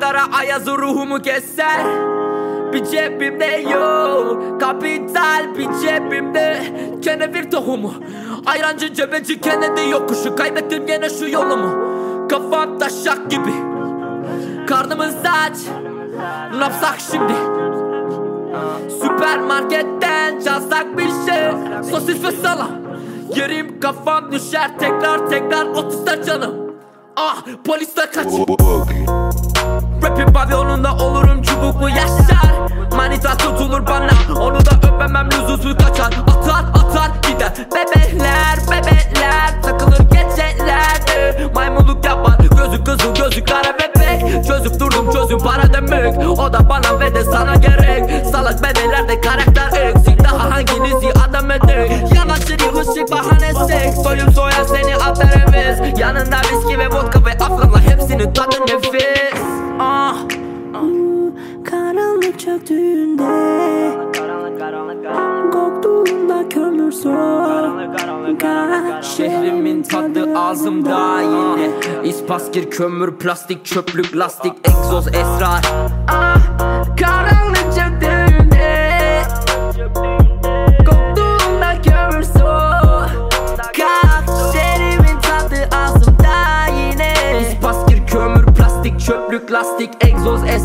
kara ayazı ruhumu keser. Bir cebimde yok Kapital bir cebimde. Kenevir tohumu Ayrancı cebeci Kennedy yokuşu. Kaybettim gene şu yolumu. Kafam taşak gibi. Karnımız aç. Napsak şimdi? Süpermarketten çalsak bir şey. Sosis ve salam Yerim kafam düşer. Tekrar tekrar otuzda canım. Ah polisler kaç Pavyonunda olurum çubuklu yaşar. Manita tutulur bana. Onu da öpemem lüzumsuz kaçar. Atar atar gider. Bebeler bebeler Takılır geceler. Maymunluk yapar. Gözü kızıl gözü kara bebek. Çözüp durdum çözüm para demek. O da bana ve de sana gerek. Salak bebelerde karakter eksik. Daha hanginizi adam edek? Yanaşır yılışık bahane seks Soyum soyar seni atar heves Yanında viski ve vodka ve afganla Hepsinin tadı nefis çöktüğünde Koktuğunda kömür soğuk Şehrimin tadı ağzımda. yine. İspaskir kömür plastik çöplük lastik egzoz esrar. Ah karanlık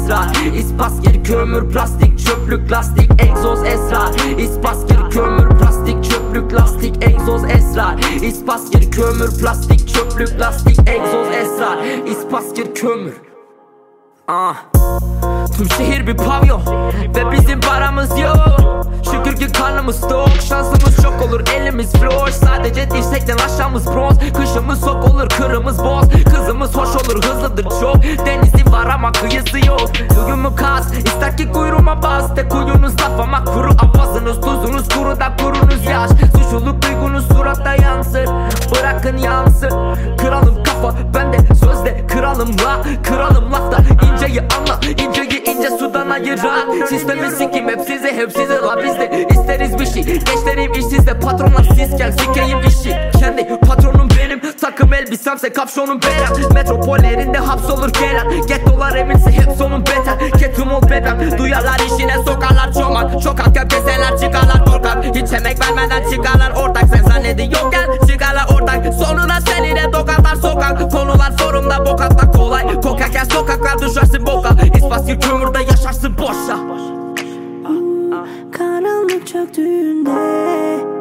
esrar İspaskir kömür plastik çöplük lastik egzoz esrar İspaskir kömür plastik çöplük lastik egzoz esrar İspaskir kömür plastik çöplük lastik egzoz esrar İspaskir kömür. Ah. Tüm şehir bir pavyon Ve bizim paramız yok. Şükür ki karnımız tok Şansımız çok olur elimiz floş. Sadece dirsekten aşağımız bronz Kışımız sok olur kırımız boz. Kızımız hoş olur hızlıdır çok. Denizi var ama kıyısı yok Duyumu kas? İster ki kuyruğuma bas De kuyunuz laf ama kuru Apasınız tuzunuz kuru da kurunuz yaş. Suçluluk duygunuz suratta yansır Bırakın yansın Kralım kafa bende sözde kralım la Kralım lafta. İnceyi anla inceyi ince sudan ayıran Sistemi sikim hep size hep size la bizde isteriz bir şey. Gençlerim işsizde patronlar sizken sikeyim işi. Kendi patronum takım elbisemse kapşonum berem Metropollerinde hapsolur gelen Gettolar eminse hep sonun beter. Ketum ol bebem. Duyarlar işine sokarlar çomak. Çok hakkı keseler çıkarlar korkak. Hiç emek vermeden çıkarlar ortak. Sen zannediyorken çıkarlar ortak. Sonuna seninle dokarlar sokak. Konular sorumda bok atmak kolay. Kokarken sokaklar düşersin boka. İspaskir kömürde yaşarsın boşa. Karanlık çöktüğünde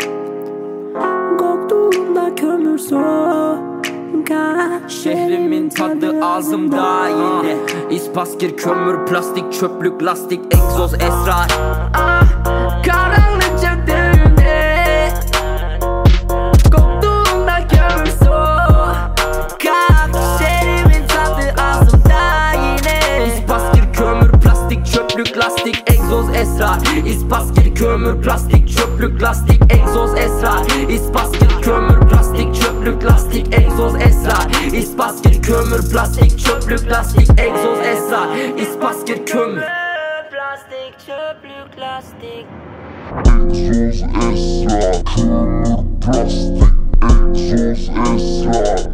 Şehrimin tadı ağzımda yine. İspaskir kömür plastik çöplük lastik egzoz esrar. Karanlık çöktüğünde Koktuğunda kömür soğuk Şehrimin tadı ağzımda yine. İspaskir kömür plastik çöplük lastik egzoz esrar. İspaskir kömür plastik çöplük lastik egzoz esrar. İspaskir kömür plastik esrar İspaskir kömür plastik çöplük lastik egzoz esrar İspaskir kömür Plastik çöplük lastik Egzoz esrar, kömür plastik Egzoz esrar, kömür